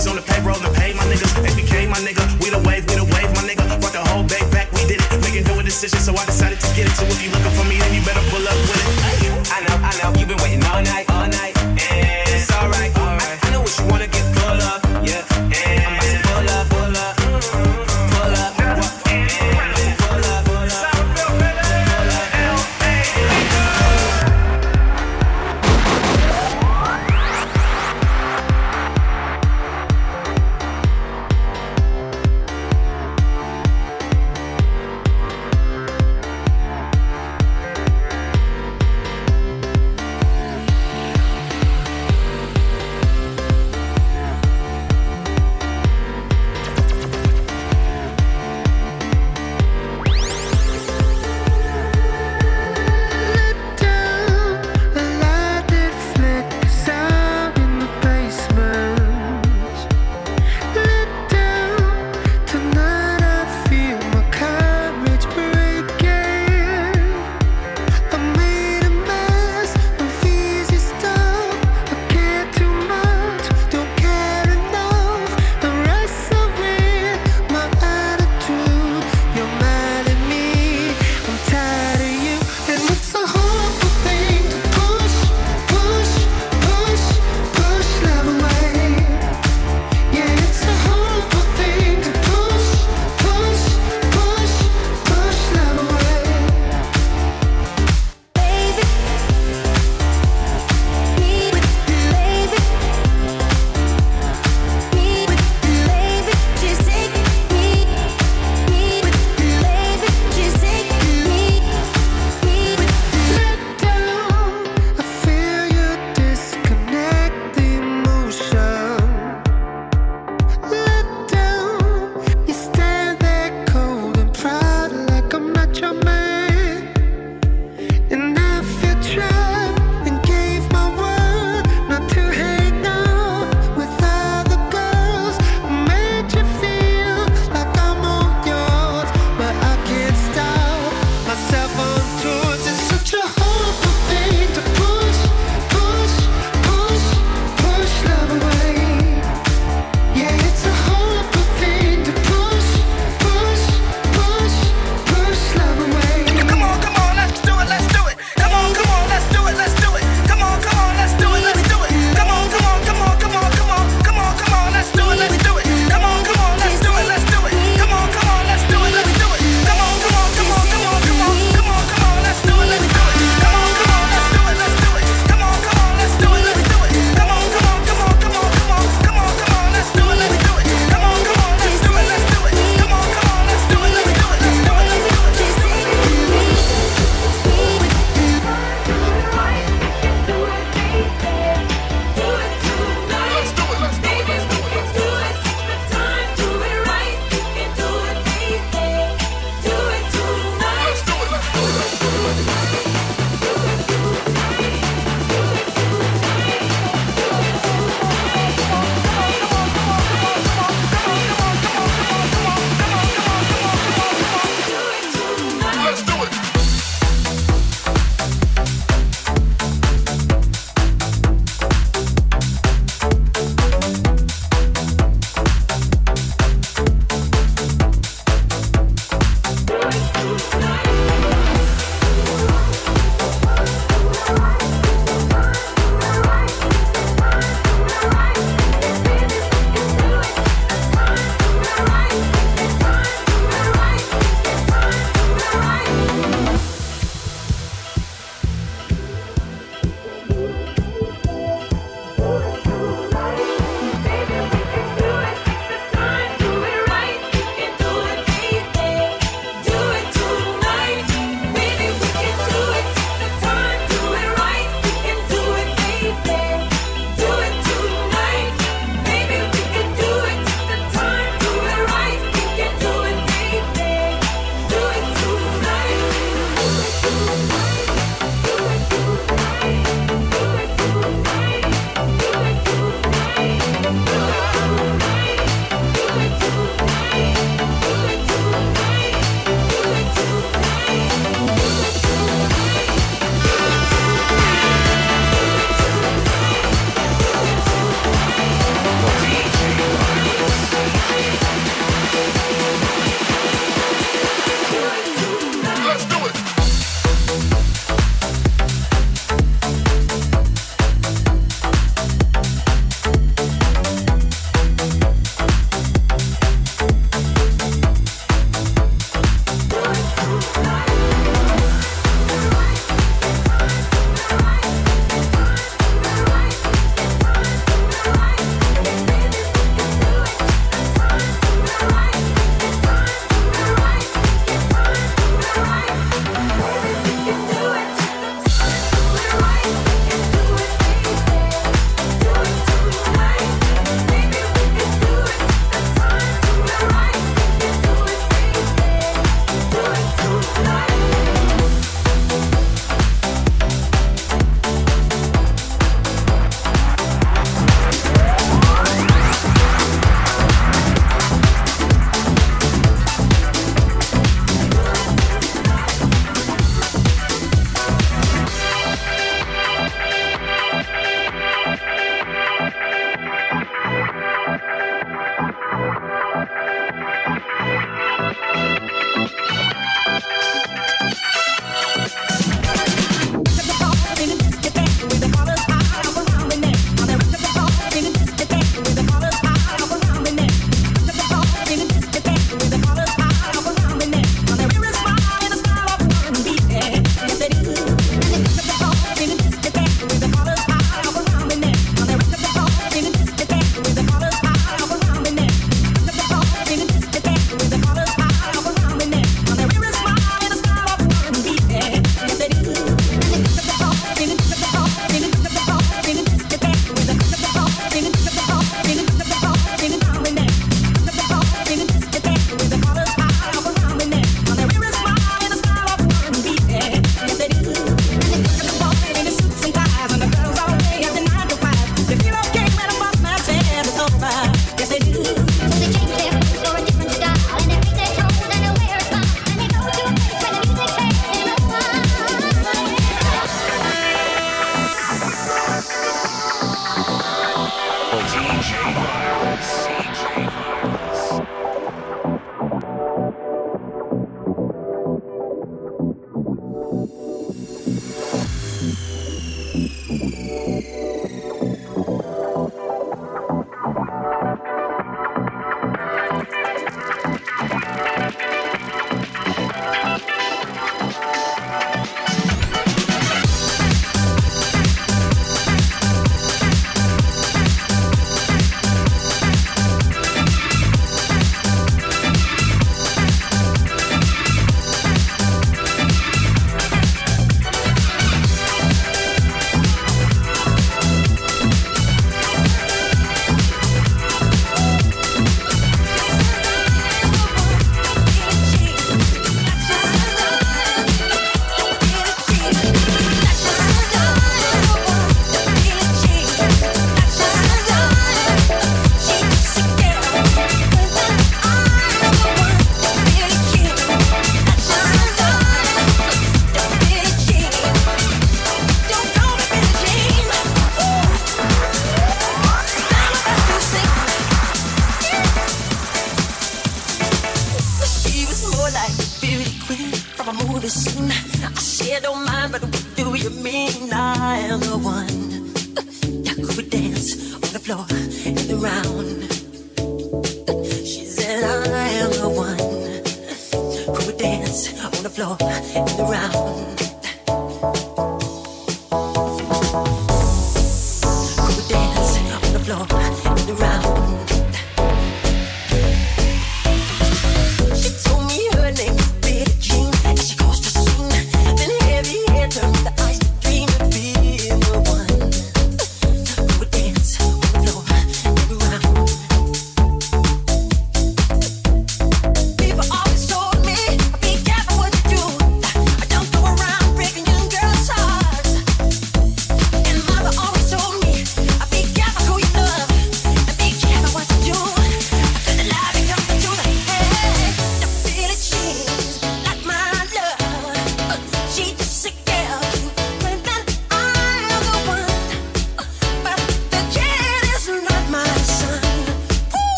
homies on the payroll and pay my niggas. ABK, my nigga. We the wave, we the wave, my nigga. Brought the whole bay back, we did it. Making no decision, so I decided to get it. So if you looking for me,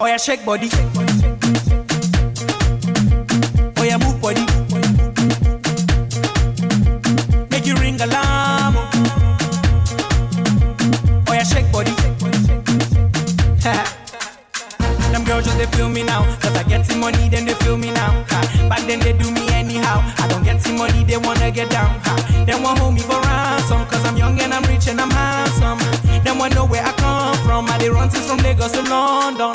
Oh yeah, shake body. Oh yeah, move body. Make you ring alarm. Oh yeah, shake body. Them girls just they feel me now. Cause I get some money, then they feel me now. Ha. Back then they do me anyhow. I don't get some money, they wanna get down. Ha. They want hold me for ransom. Cause I'm young and I'm rich and I'm handsome. They want know where I come from. I they run things from Lagos to London.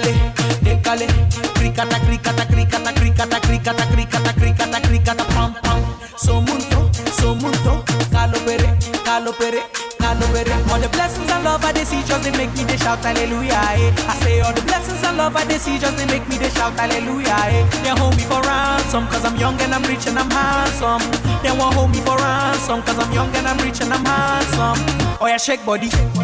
décalé, décalé, cricata, cricata, cricata, cricata, cricata, cricata, cricata, cricata, pam pam. Somunto, somunto, calopere, calopere, calopere. All the blessings and love I they see just they make me they shout hallelujah. Eh. I say all the blessings and love I they see just they make me they shout hallelujah. Eh. They hold me for ransom cause I'm young and I'm rich and I'm handsome. They won't hold me for ransom cause I'm young and I'm rich and I'm handsome. Oh yeah, shake body. Oh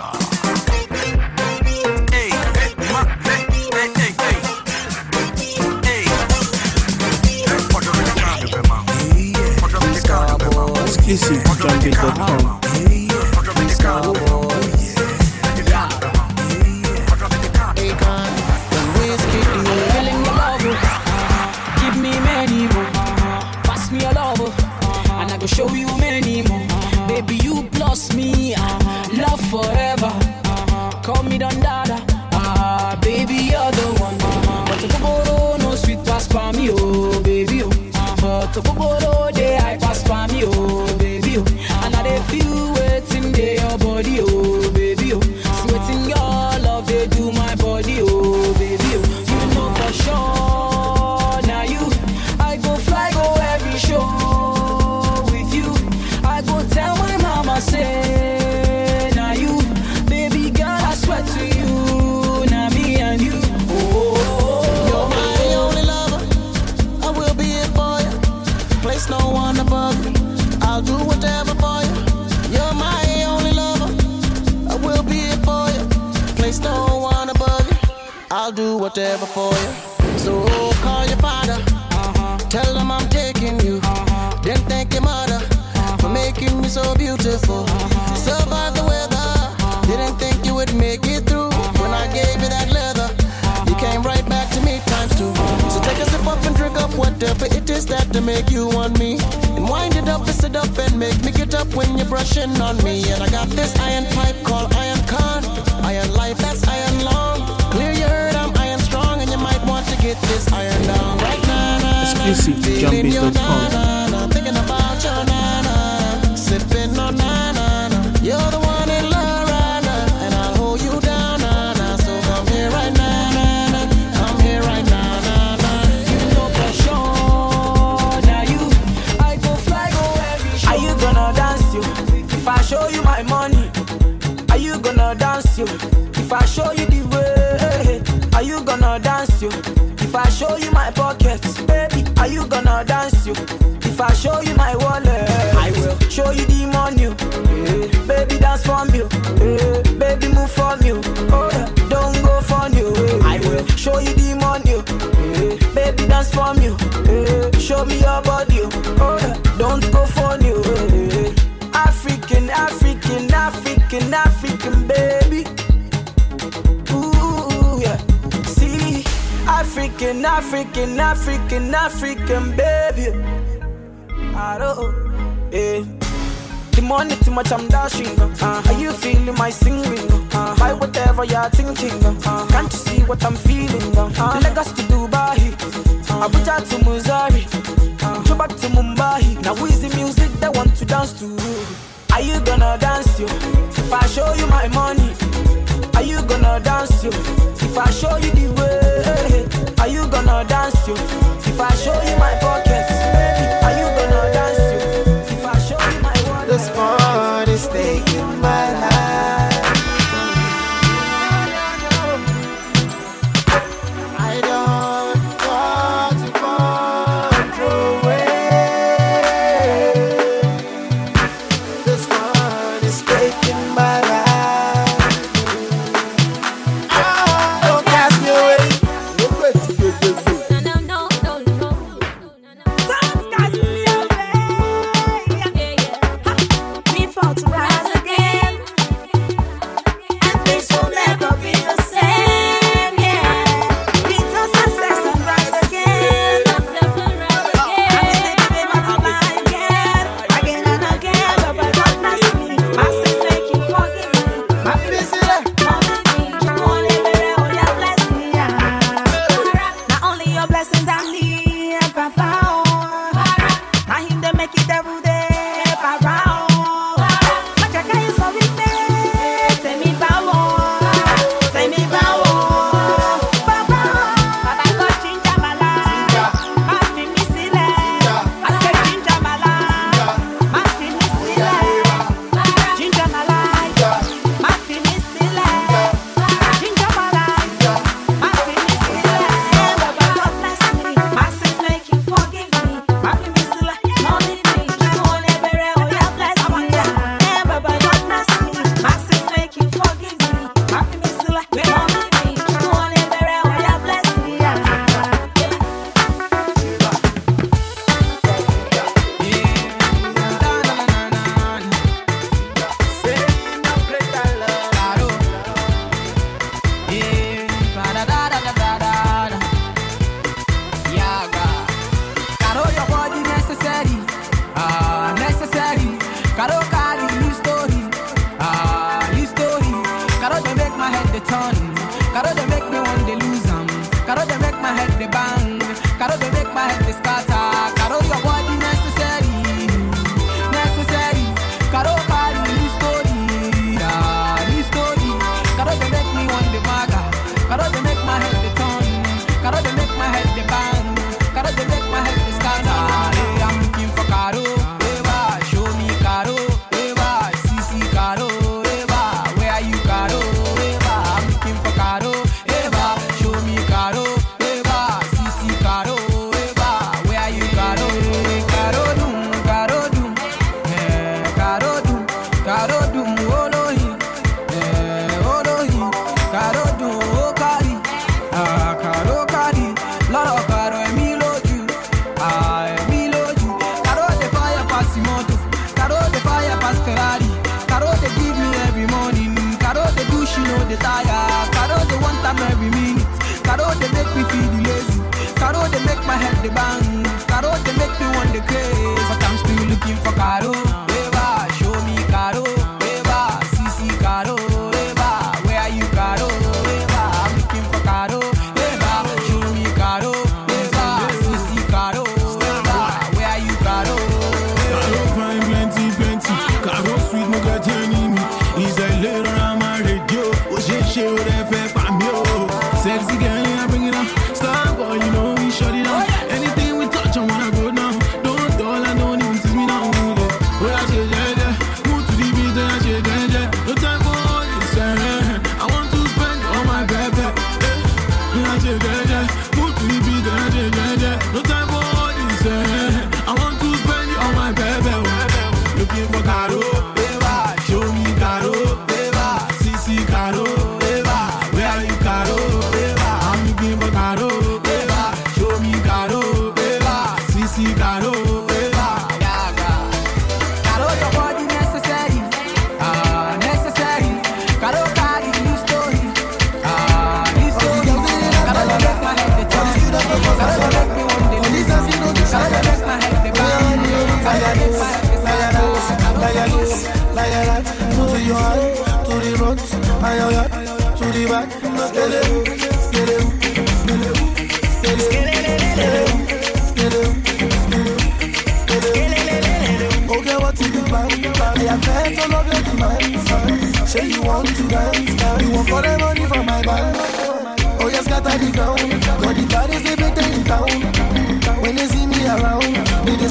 Star. Exclusive make you want me. And wind it up and sit up and make me get up when you're brushing on me. And I got this iron pipe called iron con. Iron life, that's iron long. Clear your heard, I'm iron strong. And you might want to get this iron down right now. Exclusive to jumpbeat.com. dance you? If I show you my pockets, baby, are you gonna dance you? If I show you my wallet, I will show you the money. Yeah. Baby, dance for me. Yeah. Baby, move for me. Oh, yeah. don't go for you. Eh, I will show you the money. Yeah. Baby, dance for me. Yeah. Show me your body. African, African, African, African, baby. I don't, yeah. The money too much, I'm dashing. Uh, are you feeling my singing? Uh, buy whatever you're thinking. Uh, can't you see what I'm feeling? Uh, Lagos to Dubai, Abuja to Missouri, back to Mumbai. Now is the music they want to dance to? Are you gonna dance you? If I show you my money, are you gonna dance you? If I show you the way, are you gonna dance you? If I show you my pockets,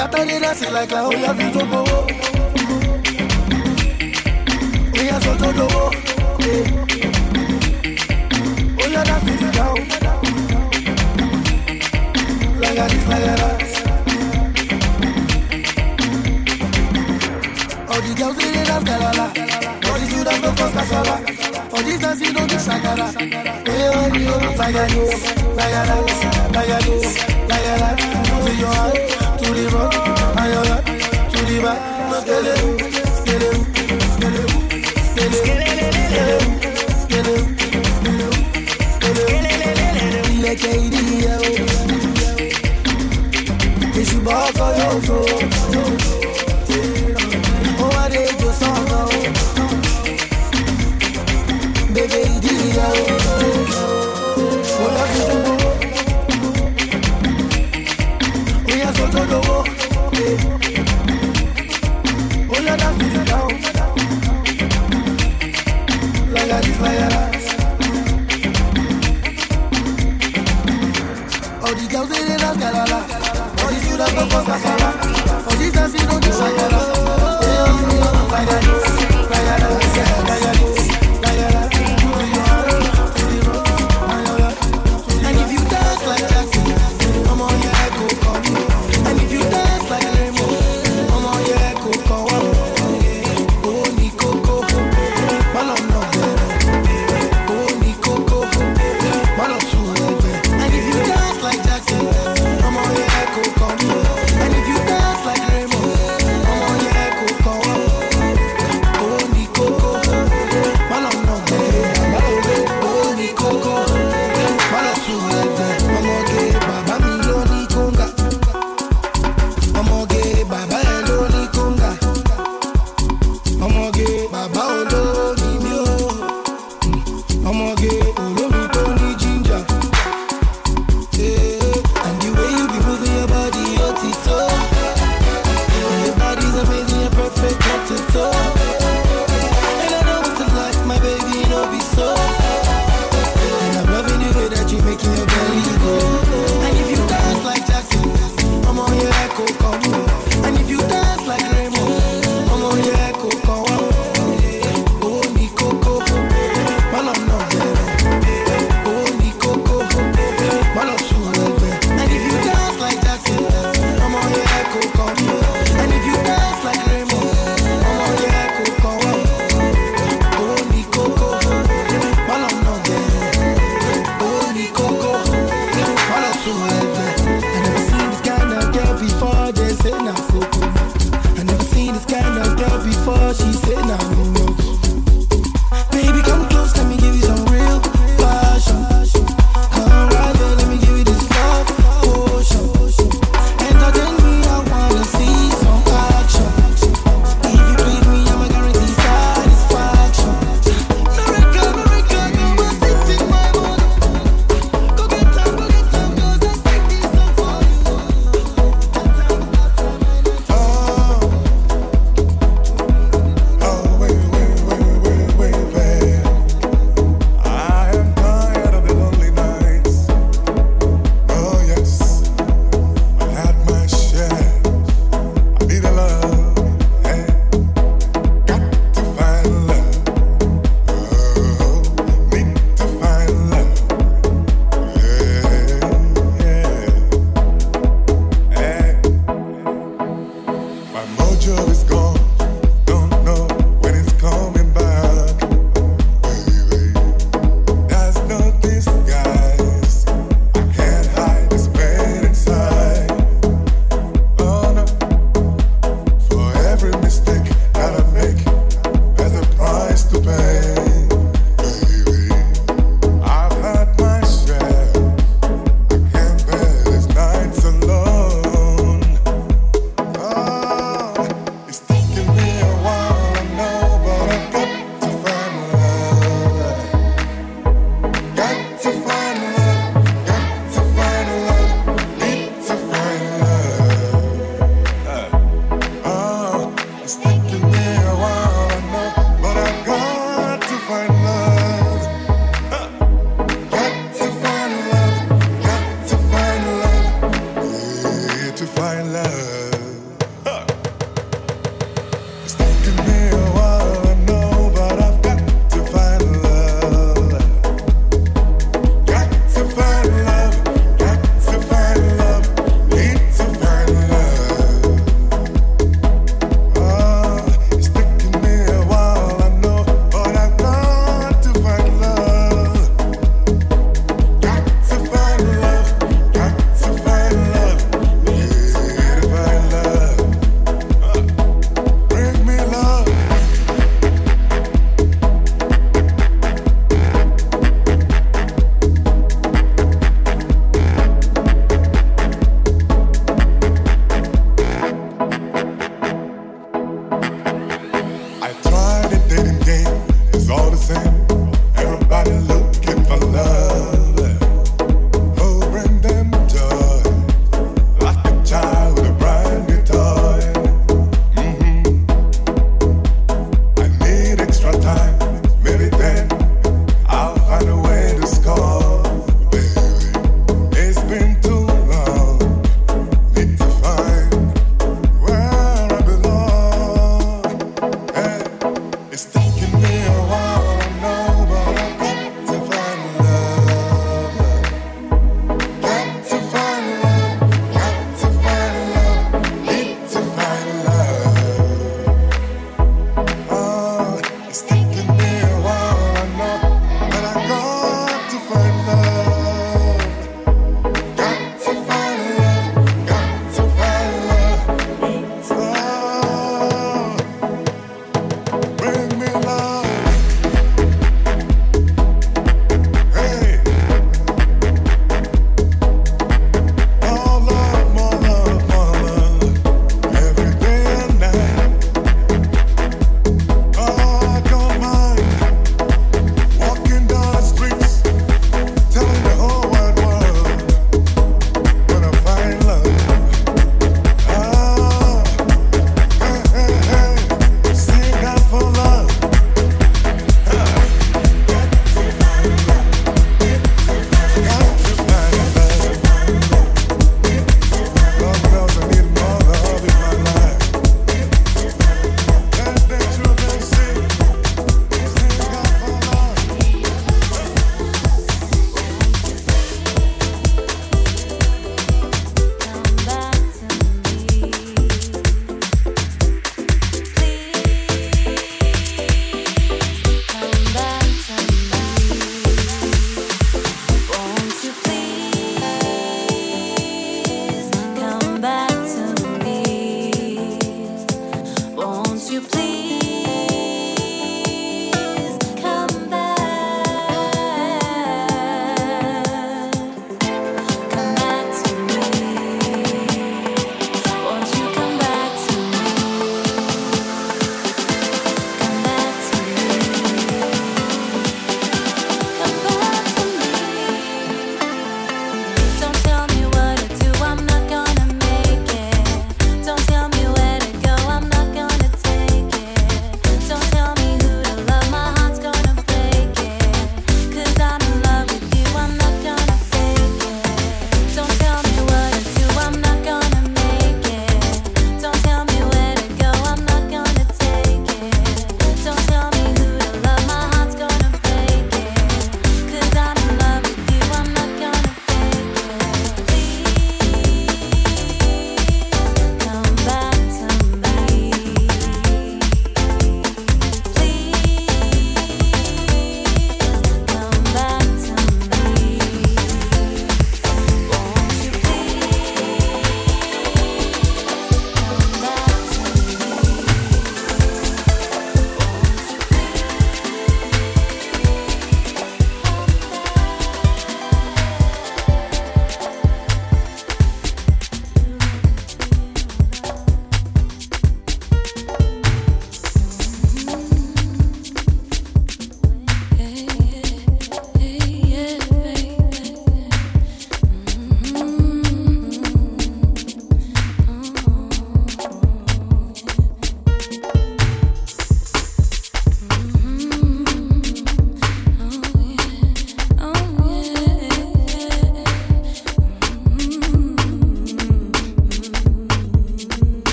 Katarina si like la olla vito bo Oya soto do bo Oya da si down Like a like that All the girls really dance galala All the students go cause kasala For this dance you don't do Hey oh yo, like this, like that, like this, like that, to your heart to the rock, I your to the back. Skele, skele, skele, skele, skele, skele, skele, skele. ọmọge bàbá olóògbé.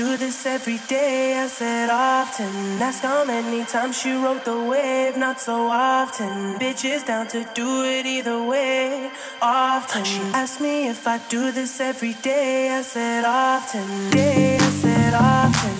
do this every day. I said often. Ask how many times she wrote the wave. Not so often. Bitches down to do it either way. Often. She asked me if I do this every day. I said often. Day. I said often.